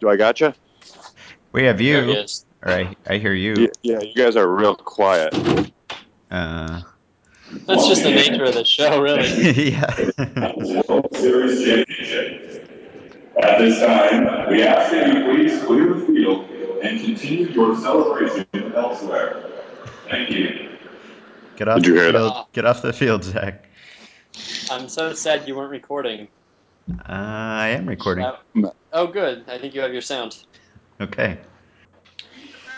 Do I gotcha? We have you. is. Or I, I hear you. Y- Yeah, you guys are real quiet. Uh, That's just the nature of the show, really. yeah. World Series championship. At this time, we ask that you please clear the field and continue your celebration elsewhere. Thank you. Get off Did you the hear that? field. Get off the field, Zach. I'm so sad you weren't recording. Uh, I am recording. Uh, oh, good. I think you have your sound. Okay.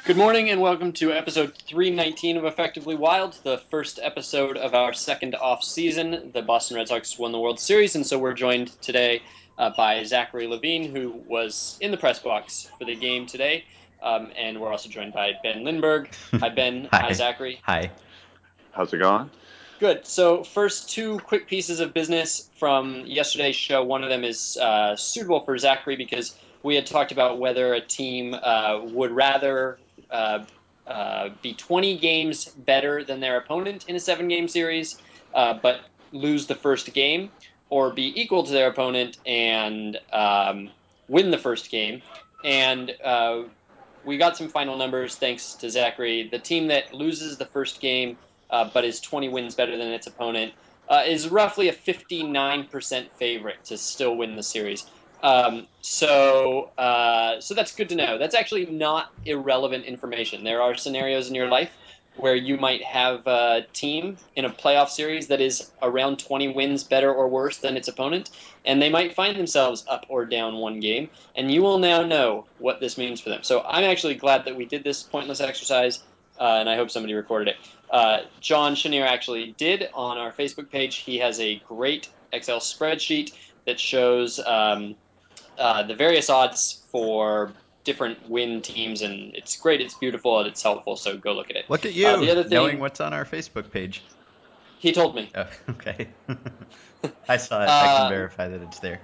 Good morning and welcome to episode 319 of Effectively Wild, the first episode of our second off season. The Boston Red Sox won the World Series, and so we're joined today uh, by Zachary Levine, who was in the press box for the game today. Um, and we're also joined by Ben Lindbergh. Hi, Ben. Hi. Hi, Zachary. Hi. How's it going? Good. So, first, two quick pieces of business from yesterday's show. One of them is uh, suitable for Zachary because we had talked about whether a team uh, would rather uh, uh, be 20 games better than their opponent in a seven game series, uh, but lose the first game, or be equal to their opponent and um, win the first game. And uh, we got some final numbers thanks to Zachary. The team that loses the first game uh, but is 20 wins better than its opponent, uh, is roughly a 59% favorite to still win the series. Um, so, uh, so that's good to know. That's actually not irrelevant information. There are scenarios in your life where you might have a team in a playoff series that is around 20 wins better or worse than its opponent, and they might find themselves up or down one game, and you will now know what this means for them. So I'm actually glad that we did this pointless exercise, uh, and I hope somebody recorded it. Uh, John Chenier actually did on our Facebook page. He has a great Excel spreadsheet that shows um, uh, the various odds for different win teams, and it's great. It's beautiful and it's helpful. So go look at it. Look at you, Uh, the other thing- knowing what's on our Facebook page. He told me. Oh, okay. I saw it. I Uh, can verify that it's there.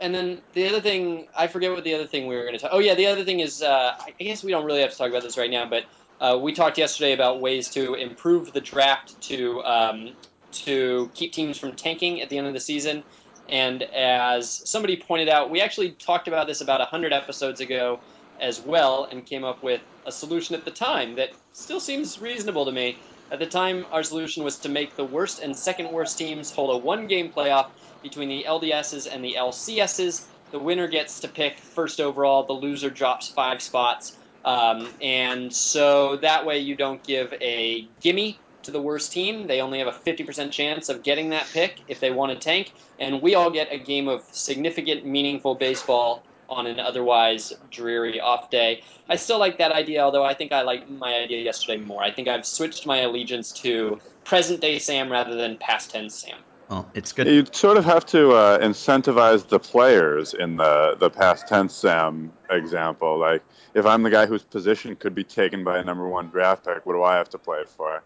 And then the other thing, I forget what the other thing we were going to talk. Oh yeah, the other thing is, uh, I guess we don't really have to talk about this right now, but uh, we talked yesterday about ways to improve the draft to um, to keep teams from tanking at the end of the season. And as somebody pointed out, we actually talked about this about hundred episodes ago as well, and came up with a solution at the time that still seems reasonable to me. At the time, our solution was to make the worst and second worst teams hold a one-game playoff between the LDSs and the LCSs. The winner gets to pick first overall. The loser drops five spots. Um, and so that way you don't give a gimme to the worst team. They only have a 50% chance of getting that pick if they want to tank. And we all get a game of significant, meaningful baseball on an otherwise dreary off day. I still like that idea, although I think I like my idea yesterday more. I think I've switched my allegiance to present day Sam rather than past tense Sam. Well, it's good. You sort of have to uh, incentivize the players in the, the past tense Sam example. Like, if I'm the guy whose position could be taken by a number one draft pick, what do I have to play for?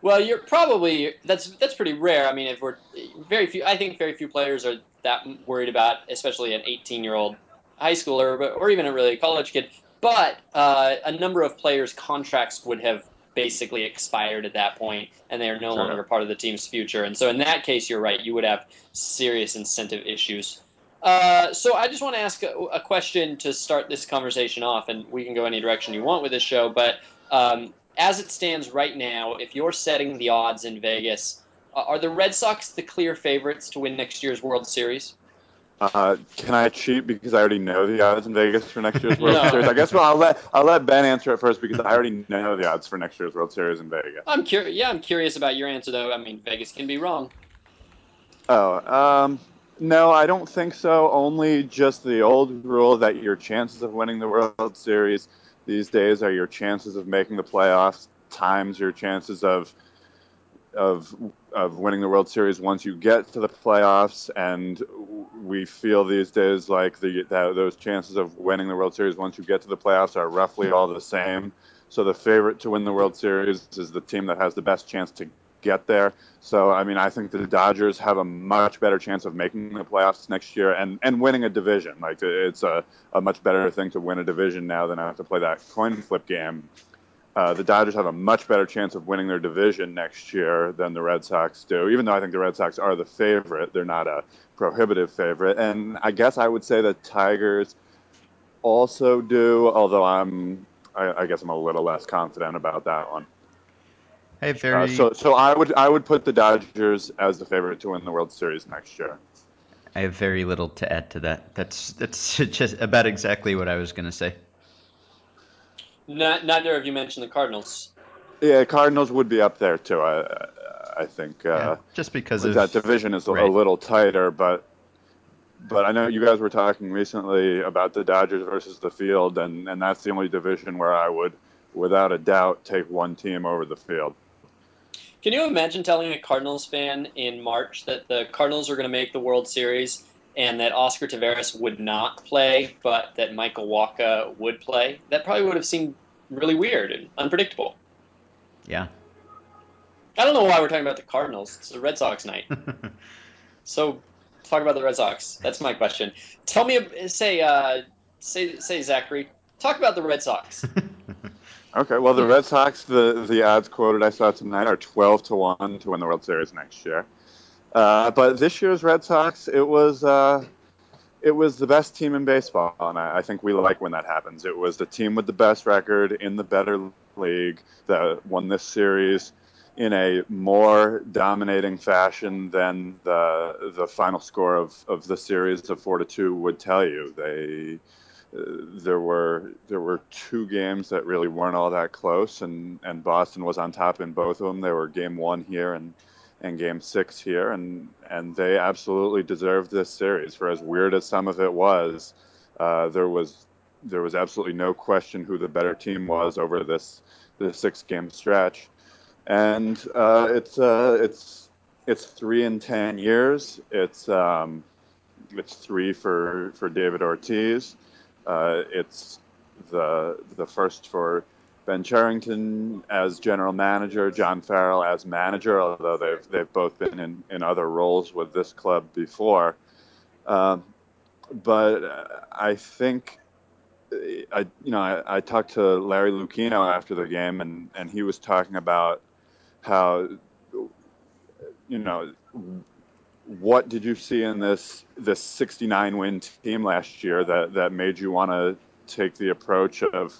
Well, you're probably that's that's pretty rare. I mean, if we're very few, I think very few players are that worried about, especially an 18 year old high schooler, but, or even a really college kid. But uh, a number of players' contracts would have basically expired at that point, and they are no Sure. longer part of the team's future. And so, in that case, you're right. You would have serious incentive issues. Uh, so, I just want to ask a, a question to start this conversation off, and we can go any direction you want with this show. But um, as it stands right now, if you're setting the odds in Vegas, are the Red Sox the clear favorites to win next year's World Series? Uh, can I cheat because I already know the odds in Vegas for next year's World No. Series? I guess well, I'll let I'll let Ben answer it first because I already know the odds for next year's World Series in Vegas. I'm curious. Yeah, I'm curious about your answer, though. I mean, Vegas can be wrong. Oh, um, no, I don't think so. Only just the old rule that your chances of winning the World Series these days are your chances of making the playoffs times your chances of of of winning the World Series once you get to the playoffs. And we feel these days like the that those chances of winning the World Series once you get to the playoffs are roughly all the same. So the favorite to win the World Series is the team that has the best chance to get there. So I mean, I think the Dodgers have a much better chance of making the playoffs next year and, and winning a division. Like it's a, a much better thing to win a division now than have to play that coin flip game. Uh, the Dodgers have a much better chance of winning their division next year than the Red Sox do. Even though I think the Red Sox are the favorite, they're not a prohibitive favorite. And I guess I would say the Tigers also do, although I'm, I, I guess I'm a little less confident about that one. I have Uh, very so, so I would, I would put the Dodgers as the favorite to win the World Series next year. I have very little to add to that. That's that's just about exactly what I was going to say. Not, neither of you mentioned the Cardinals. Yeah, Cardinals would be up there too. I, I think uh, Yeah, just because of that division is a, a little tighter, but but I know you guys were talking recently about the Dodgers versus the field, and and that's the only division where I would, without a doubt, take one team over the field. Can you imagine telling a Cardinals fan in March that the Cardinals are going to make the World Series and that Oscar Taveras would not play, but that Michael Wacha would play? That probably would have seemed really weird and unpredictable. yeah. I don't know why we're talking about the Cardinals. It's a Red Sox night. So talk about the Red Sox. That's my question. Tell me, say, uh, say, say, Zachary, talk about the Red Sox. Okay, well the Red Sox, the the odds quoted I saw tonight are twelve to one to win the World Series next year. Uh, but this year's Red Sox, it was uh, it was the best team in baseball, and I, I think we like when that happens. It was the team with the best record in the better league that won this series in a more dominating fashion than the the final score of, of the series of four to two would tell you. They uh, there were there were two games that really weren't all that close, and, and Boston was on top in both of them. They were game one here and and game six here, and and they absolutely deserved this series. For as weird as some of it was, uh, there was there was absolutely no question who the better team was over this this six game stretch, and uh, it's uh, it's it's three in ten years. It's um, it's three for for David Ortiz. Uh, it's the the first for Ben Cherington as general manager, John Farrell as manager, although they've they've both been in, in other roles with this club before. Um, but I think I you know I, I talked to Larry Lucchino after the game, and and he was talking about how you know what did you see in this this 69 win team last year that that made you want to take the approach of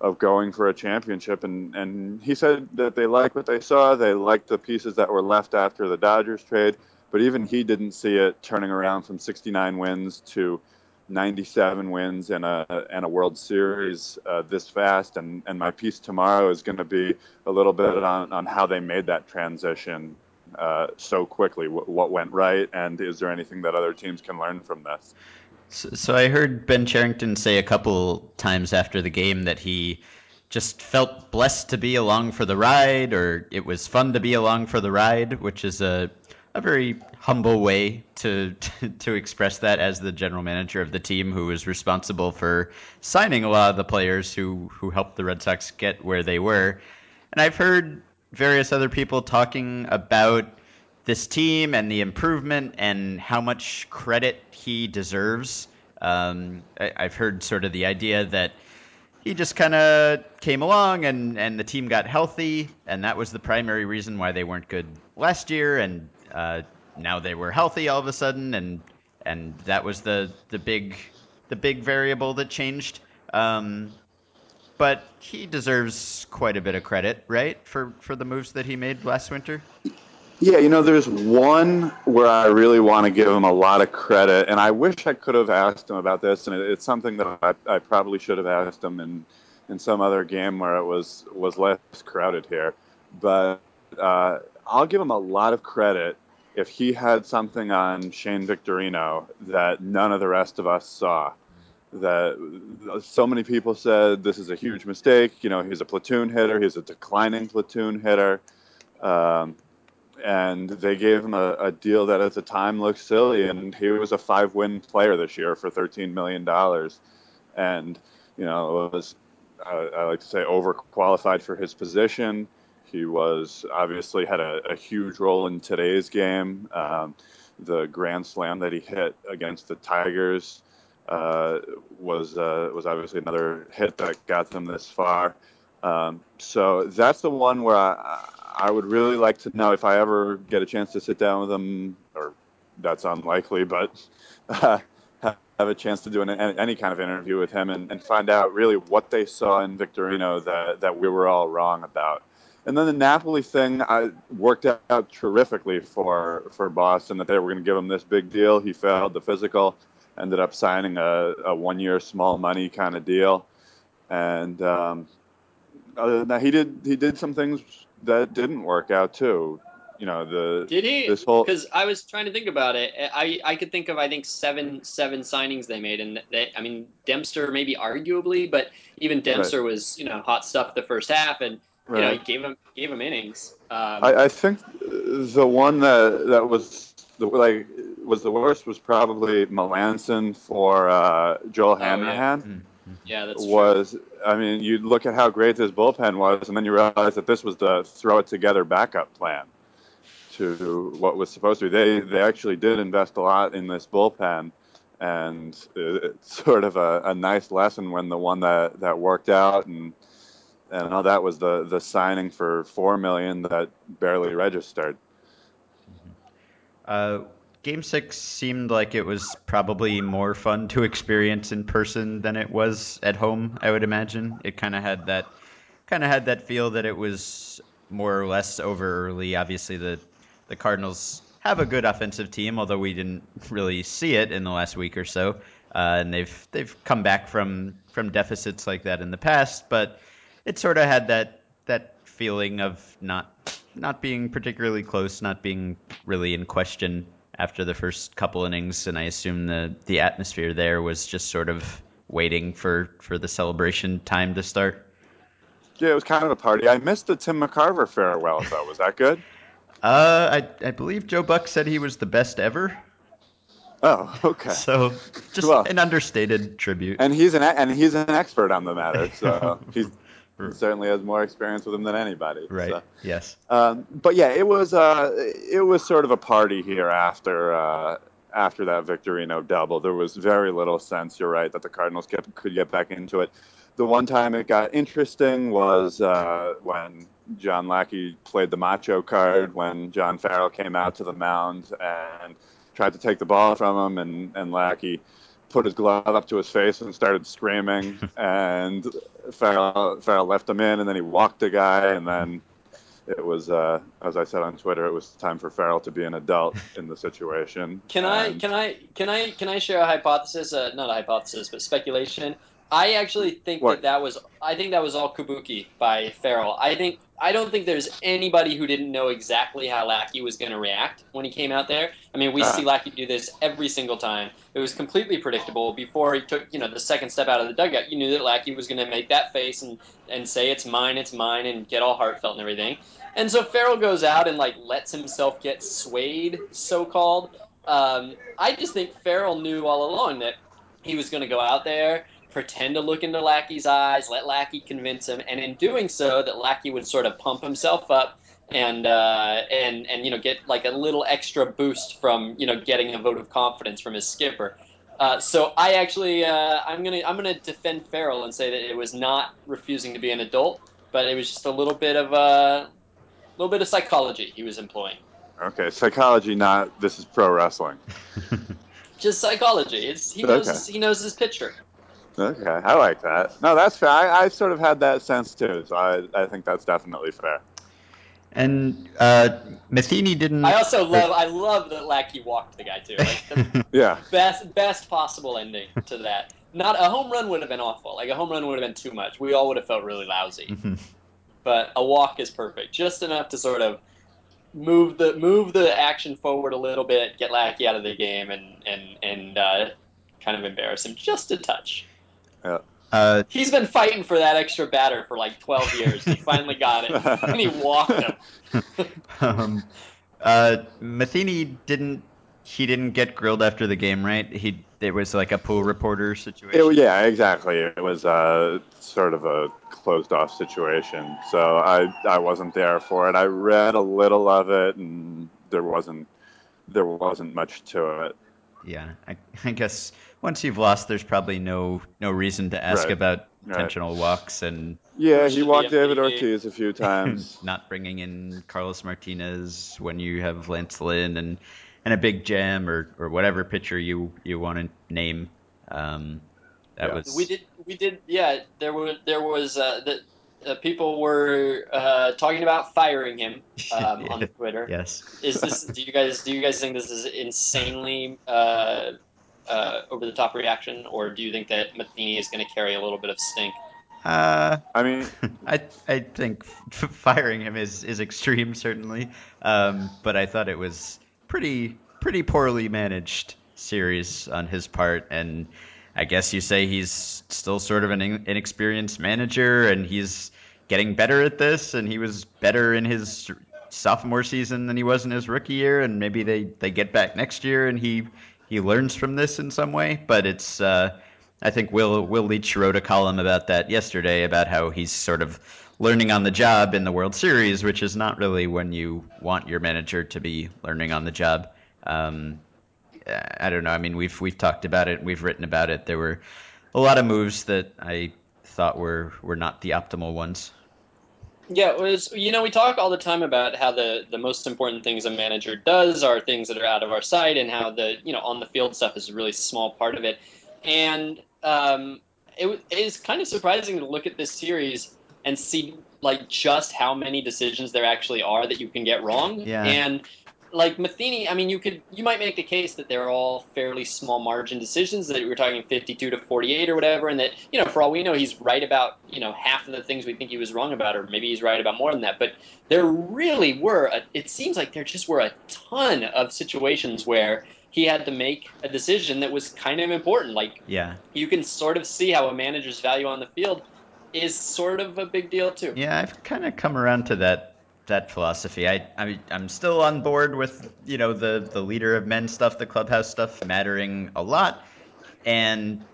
of going for a championship and and he said that they liked what they saw they liked the pieces that were left after the Dodgers trade but even he didn't see it turning around from 69 wins to 97 wins and a and a World Series uh, this fast and and my piece tomorrow is going to be a little bit on on how they made that transition uh, so quickly. What, what went right, and is there anything that other teams can learn from this? So, so I heard Ben Cherington say a couple times after the game that he just felt blessed to be along for the ride, or it was fun to be along for the ride, which is a a very humble way to, to to express that as the general manager of the team who was responsible for signing a lot of the players who who helped the Red Sox get where they were. And I've heard various other people talking about this team and the improvement and how much credit he deserves. Um, I, I've heard sort of the idea that he just kind of came along and, and the team got healthy, and that was the primary reason why they weren't good last year. And uh, now they were healthy all of a sudden, and and that was the the big the big variable that changed. Um, but he deserves quite a bit of credit, right, for for the moves that he made last winter. Yeah, you know, there's one where I really want to give him a lot of credit, and I wish I could have asked him about this, and it, it's something that I, I probably should have asked him in in some other game where it was was less crowded here. But uh, I'll give him a lot of credit if he had something on Shane Victorino that none of the rest of us saw. That so many people said this is a huge mistake. You know, he's a platoon hitter. He's a declining platoon hitter. Um, and they gave him a, a, deal that at the time looked silly. And he was a five-win player this year for thirteen million dollars, and you know was uh, I like to say overqualified for his position. He was obviously had a, a huge role in today's game. Um, the grand slam that he hit against the Tigers uh, was uh, was obviously another hit that got them this far. Um, so that's the one where I, I would really like to know if I ever get a chance to sit down with him, or that's unlikely, but uh, have a chance to do an, any kind of interview with him and, and find out really what they saw in Victorino that, that we were all wrong about. And then the Napoli thing I, worked out terrifically for, for Boston that they were going to give him this big deal. He failed the physical, ended up signing a, a one year small money kind of deal. And um, other than that, he did he did some things that didn't work out too you know the did he this whole because I was trying to think about it. I I could think of I think seven seven signings they made, and they I mean Dempster maybe arguably, but even Dempster right. was you know hot stuff the first half, and right. you know he gave him gave him innings. Um, I, I think the one that that was the like was the worst was probably Melancon for uh, Joel oh, Yeah. Mm-hmm. Yeah, that's was true. I mean you look at how great this bullpen was, and then you realize that this was the throw it together backup plan to what was supposed to be. They they actually did invest a lot in this bullpen, and it's sort of a, a nice lesson when the one that, that worked out and and all that was the the signing for four million that barely registered. Uh, game six seemed like it was probably more fun to experience in person than it was at home. I would imagine it kind of had that kind of had that feel that it was more or less over early. Obviously, the the Cardinals have a good offensive team, although we didn't really see it in the last week or so. Uh, and they've they've come back from from deficits like that in the past, but it sort of had that that feeling of not not being particularly close, not being really in question after the first couple innings, and I assume the the atmosphere there was just sort of waiting for for the celebration time to start. Yeah, it was kind of a party. I missed the Tim McCarver farewell though. Was that good? Uh, I I believe Joe Buck said he was the best ever. Oh, okay. So just well, an understated tribute. And he's an and he's an expert on the matter, so he's he certainly has more experience with him than anybody. Right. So. Yes. Um, but yeah, it was uh, it was sort of a party here after uh, after that Victorino double. There was very little sense. You're right that the Cardinals kept, could get back into it. The one time it got interesting was uh, when John Lackey played the macho card when John Farrell came out to the mound and tried to take the ball from him, and, and Lackey put his glove up to his face and started screaming, and Farrell, Farrell left him in, and then he walked the guy, and then it was, uh, as I said on Twitter, it was time for Farrell to be an adult in the situation. Can and I can I can I can I share a hypothesis? Uh, not a hypothesis, but speculation. I actually think what? that that was I think that was all kabuki by Farrell. I think I don't think there's anybody who didn't know exactly how Lackey was going to react when he came out there. I mean, we uh. see Lackey do this every single time. It was completely predictable before he took, you know, the second step out of the dugout. You knew that Lackey was going to make that face and and say it's mine, it's mine, and get all heartfelt and everything. And so Farrell goes out and like lets himself get swayed, so called. Um, I just think Farrell knew all along that he was going to go out there pretend to look into Lackey's eyes, let Lackey convince him, and in doing so, that Lackey would sort of pump himself up and uh, and and you know get like a little extra boost from you know getting a vote of confidence from his skipper. Uh, so I actually uh, I'm gonna I'm gonna defend Farrell and say that it was not refusing to be an adult, but it was just a little bit of a uh, little bit of psychology he was employing. Okay, psychology, not this is pro wrestling. just psychology. It's, he knows okay. he knows his pitcher. Okay, I like that. No, that's fair. I, I sort of had that sense too, so I, I think that's definitely fair. And uh, Matheny didn't. I also love. I love that Lackey walked the guy too. Like yeah. Best best possible ending to that. Not a home run would have been awful. Like a home run would have been too much. We all would have felt really lousy. Mm-hmm. But a walk is perfect, just enough to sort of move the move the action forward a little bit, get Lackey out of the game, and and and uh, kind of embarrass him just a touch. Yeah. Uh, He's been fighting for that extra batter for like 12 years. He finally got it, and he walked him. um, uh, Matheny didn't. He didn't get grilled after the game, right? He it was like a pool reporter situation. It, yeah, exactly. It was uh, sort of a closed off situation. So I I wasn't there for it. I read a little of it, and there wasn't there wasn't much to it. Yeah, I, I guess once you've lost, there's probably no no reason to ask right. about intentional right. walks and. Yeah, he walked David Ortiz a few times. not bringing in Carlos Martinez when you have Lance Lynn and and a big jam or, or whatever pitcher you you want to name. Um, that Yeah. was We did. We did. Yeah. There were. There was. Uh, the uh, people were uh, talking about firing him um, on Twitter. yes. Is this? Do you guys? Do you guys think this is insanely uh, uh, over the top reaction, or do you think that Matheny is going to carry a little bit of stink? Uh, I mean, I I think f- firing him is is extreme certainly, um, but I thought it was pretty pretty poorly managed series on his part, and I guess you say he's still sort of an in- inexperienced manager, and he's getting better at this, and he was better in his sophomore season than he was in his rookie year, and maybe they they get back next year, and he he learns from this in some way, but it's. Uh, I think Will Will Leitch wrote a column about that yesterday about how he's sort of learning on the job in the World Series, which is not really when you want your manager to be learning on the job. Um, I don't know. I mean, we've we've talked about it, we've written about it. There were a lot of moves that I thought were were not the optimal ones. Yeah, it was you know we talk all the time about how the the most important things a manager does are things that are out of our sight, and how the you know on the field stuff is a really small part of it. And um, it it is kind of surprising to look at this series and see like just how many decisions there actually are that you can get wrong. Yeah. And like Matheny, I mean, you could you might make the case that they're all fairly small margin decisions that we're talking 52 to 48 or whatever, and that you know for all we know he's right about you know half of the things we think he was wrong about, or maybe he's right about more than that. But there really were a, it seems like there just were a ton of situations where he had to make a decision that was kind of important. Like Yeah. you can sort of see how a manager's value on the field is sort of a big deal too. Yeah, I've kind of come around to that that philosophy. I, I I'm still on board with you know the the leader of men stuff, the clubhouse stuff mattering a lot, and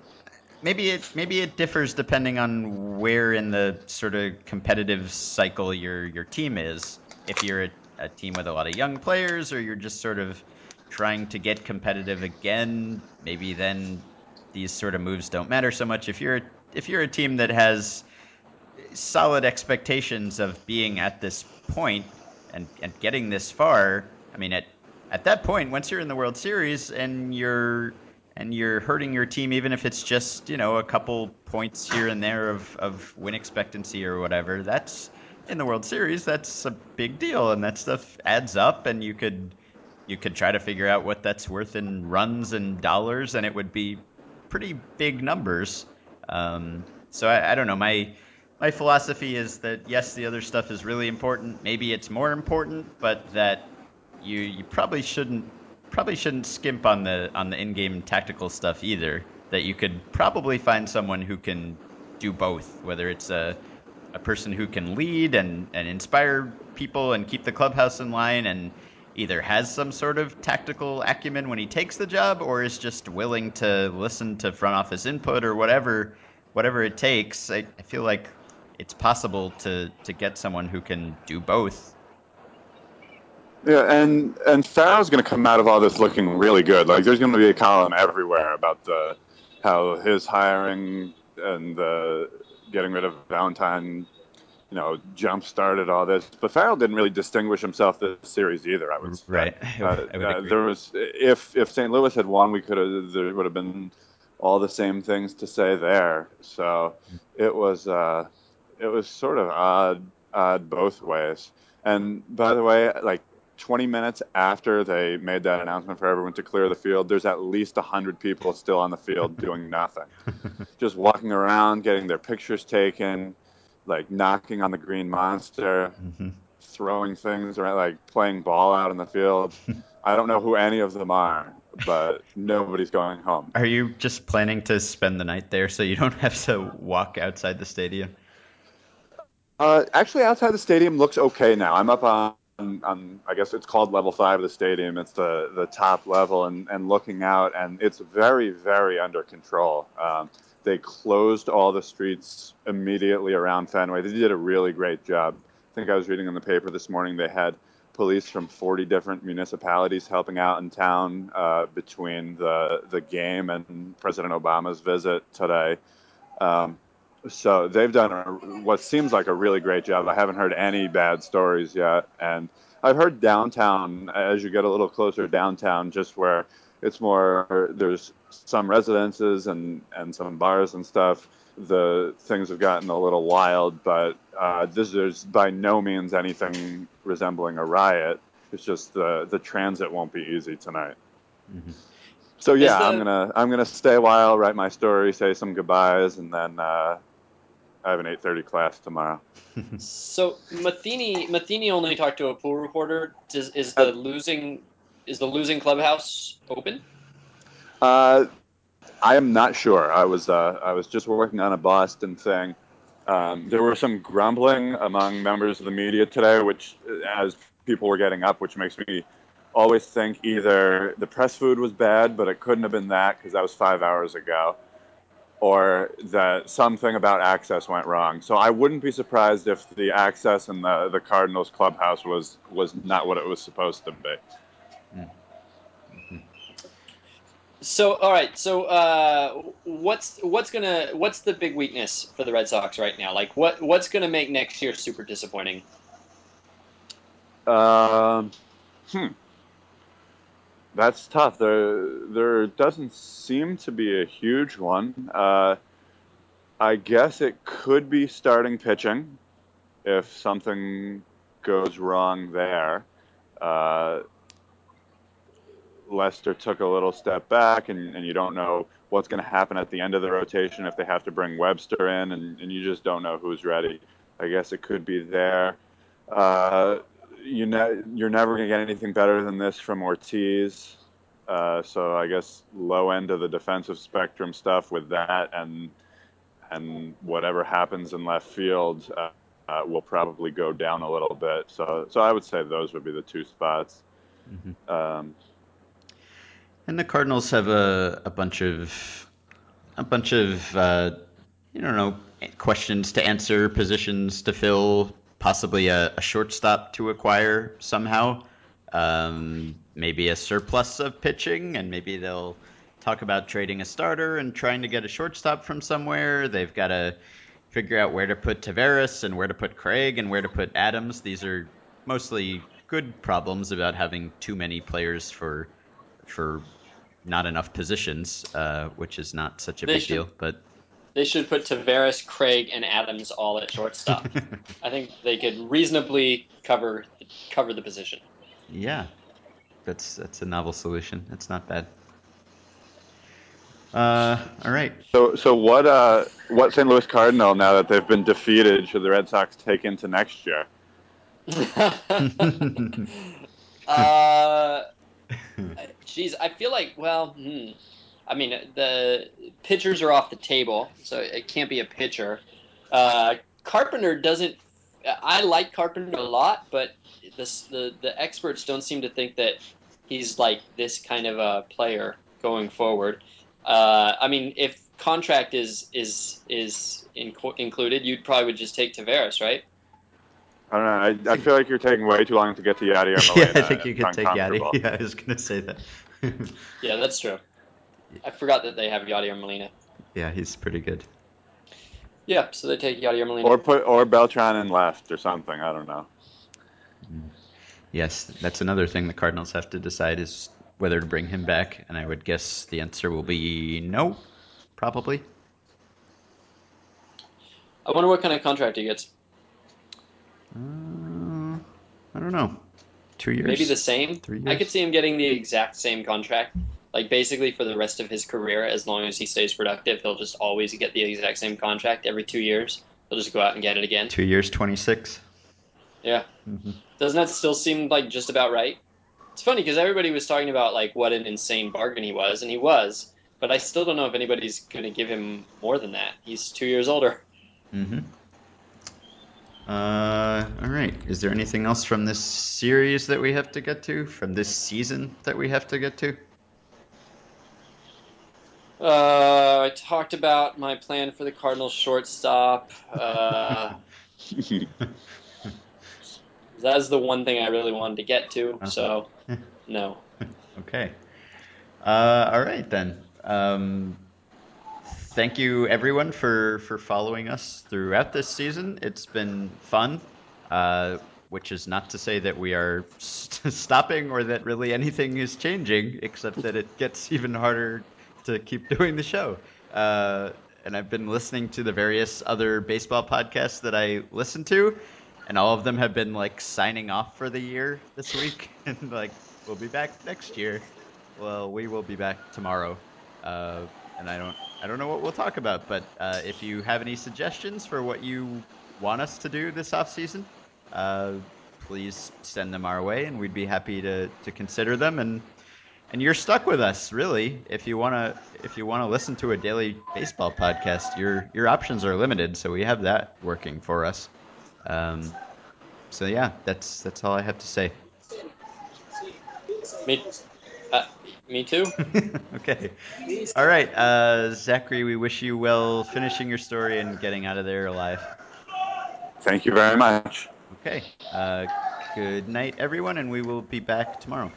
maybe it maybe it differs depending on where in the sort of competitive cycle your your team is. If you're a, a team with a lot of young players, or you're just sort of trying to get competitive again, maybe then these sort of moves don't matter so much. If you're if you're a team that has solid expectations of being at this point and, and getting this far. I mean, at at that point, once you're in the World Series and you're and you're hurting your team, even if it's just you know a couple points here and there of, of win expectancy or whatever, that's in the World Series. That's a big deal, and that stuff adds up. And you could you could try to figure out what that's worth in runs and dollars, and it would be pretty big numbers. Um, so I, I don't know. My my philosophy is that yes, the other stuff is really important. Maybe it's more important, but that you you probably shouldn't probably shouldn't skimp on the on the in-game tactical stuff either. That you could probably find someone who can do both, whether it's a a person who can lead and, and inspire people and keep the clubhouse in line and either has some sort of tactical acumen when he takes the job or is just willing to listen to front office input or whatever whatever it takes. I, I feel like it's possible to, to get someone who can do both. Yeah, and and Farrell's going to come out of all this looking really good. Like there's going to be a column everywhere about the how his hiring and the getting rid of Valentine, you know, jump started all this. But Farrell didn't really distinguish himself this series either. I would say. Right. Uh, uh, there was if if St. Louis had won, we could have there would have been all the same things to say there. So it was uh, it was sort of odd odd both ways. And by the way, like 20 minutes after they made that announcement for everyone to clear the field, there's at least 100 people still on the field doing nothing. Just walking around, getting their pictures taken, like knocking on the green monster, Mhm. throwing things around, like playing ball out in the field. I don't know who any of them are, but nobody's going home. Are you just planning to spend the night there so you don't have to walk outside the stadium? Uh, actually, outside the stadium looks okay now. I'm up on, on, I guess it's called level five of the stadium. It's the, the top level, and, and looking out, and it's very, very under control. Um, they closed all the streets immediately around Fenway. They did a really great job. I think I was reading in the paper this morning they had police from 40 different municipalities helping out in town uh, between the the game and President Obama's visit today. Um, so they've done a, what seems like a really great job. I haven't heard any bad stories yet, and I've heard downtown as you get a little closer downtown, just where It's more there's some residences and and some bars and stuff. The things have gotten a little wild, but uh, this is by no means anything resembling a riot. It's just the the transit won't be easy tonight. Mhm. So yeah, the- I'm gonna I'm gonna stay a while, write my story, say some goodbyes, and then uh, I have an 8:30 class tomorrow. So Matheny Matheny only talked to a pool reporter. Does, is the losing is the losing clubhouse open? Uh, I am not sure. I was uh, I was just working on a Boston thing. Um, there were some grumbling among members of the media today, which as people were getting up, which makes me always think either the press food was bad, but it couldn't have been that because that was five hours ago, or that something about access went wrong. So I wouldn't be surprised if the access in the the Cardinals clubhouse was was not what it was supposed to be. So all right. So uh, what's what's gonna what's the big weakness for the Red Sox right now? Like what what's gonna make next year super disappointing? Um, hmm. That's tough. There, there doesn't seem to be a huge one. Uh, I guess it could be starting pitching if something goes wrong there. Uh, Lester took a little step back, and, and you don't know what's going to happen at the end of the rotation if they have to bring Webster in, and, and you just don't know who's ready. I guess it could be there. Uh, you know, you're never going to get anything better than this from Ortiz. Uh, so I guess low end of the defensive spectrum stuff with that, and and whatever happens in left field uh, uh, will probably go down a little bit. So so I would say those would be the two spots. Mhm. Um, And the Cardinals have a, a bunch of a bunch of uh, you don't know questions to answer, positions to fill, possibly a, a shortstop to acquire somehow. Um, maybe a surplus of pitching, and maybe they'll talk about trading a starter and trying to get a shortstop from somewhere. They've got to figure out where to put Taveras and where to put Craig and where to put Adams. These are mostly good problems about having too many players for for not enough positions, uh, which is not such a They big should- deal. But They should put Taveras, Craig, and Adams all at shortstop. I think they could reasonably cover cover the position. yeah, that's that's a novel solution. It's not bad. Uh, all right. so so what uh what St. Louis Cardinal now that they've been defeated should the Red Sox take into next year? uh, geez, I feel like well, hmm. I mean the pitchers are off the table, so it can't be a pitcher. Uh, Carpenter doesn't. I like Carpenter a lot, but this, the the experts don't seem to think that he's like this kind of a player going forward. Uh, I mean, if contract is is is in, included, you'd probably would just take Taveras, right? I don't know. I, I feel like you're taking way too long to get to Yadier Molina. yeah, I think you could take Yadi. Yeah, I was gonna say that. Yeah, that's true. I forgot that they have Yadier Molina. yeah, he's pretty good. Yeah, so they take Yadier Molina. Or put or Beltran in left or something. I don't know. Yes, that's another thing the Cardinals have to decide is whether to bring him back, and I would guess the answer will be no, probably. I wonder what kind of contract he gets. Uh, I don't know. Two years. Maybe the same. Three years? I could see him getting the exact same contract. Like basically for the rest of his career, as long as he stays productive, he'll just always get the exact same contract every two years. He'll just go out and get it again. Two years, twenty six. Yeah. Mhm. Doesn't that still seem like just about right? It's funny because everybody was talking about like what an insane bargain he was, and he was. But I still don't know if anybody's going to give him more than that. He's two years older. Mm-hmm. Uh, all right. Is there anything else from this series that we have to get to? From this season that we have to get to? Uh, I talked about my plan for the Cardinals shortstop. Uh, that's the one thing I really wanted to get to. So, no. Okay. Uh, all right then. Um, thank you everyone for for following us throughout this season. It's been fun. Uh, which is not to say that we are st- stopping or that really anything is changing, except that it gets even harder to keep doing the show. Uh, and I've been listening to the various other baseball podcasts that I listen to, and all of them have been like signing off for the year this week, and like we'll be back next year. Well, we will be back tomorrow, uh, and I don't I don't know what we'll talk about, but uh, if you have any suggestions for what you want us to do this off season, uh, please send them our way, and we'd be happy to to consider them. And and you're stuck with us, really. If you wanna if you wanna listen to a daily baseball podcast, your your options are limited. So we have that working for us. Um, so yeah, that's that's all I have to say. Me, uh, me too. okay. All right, uh, Zachary. We wish you well finishing your story and getting out of there alive. Thank you very much. Okay. Uh, good night, everyone, and we will be back tomorrow.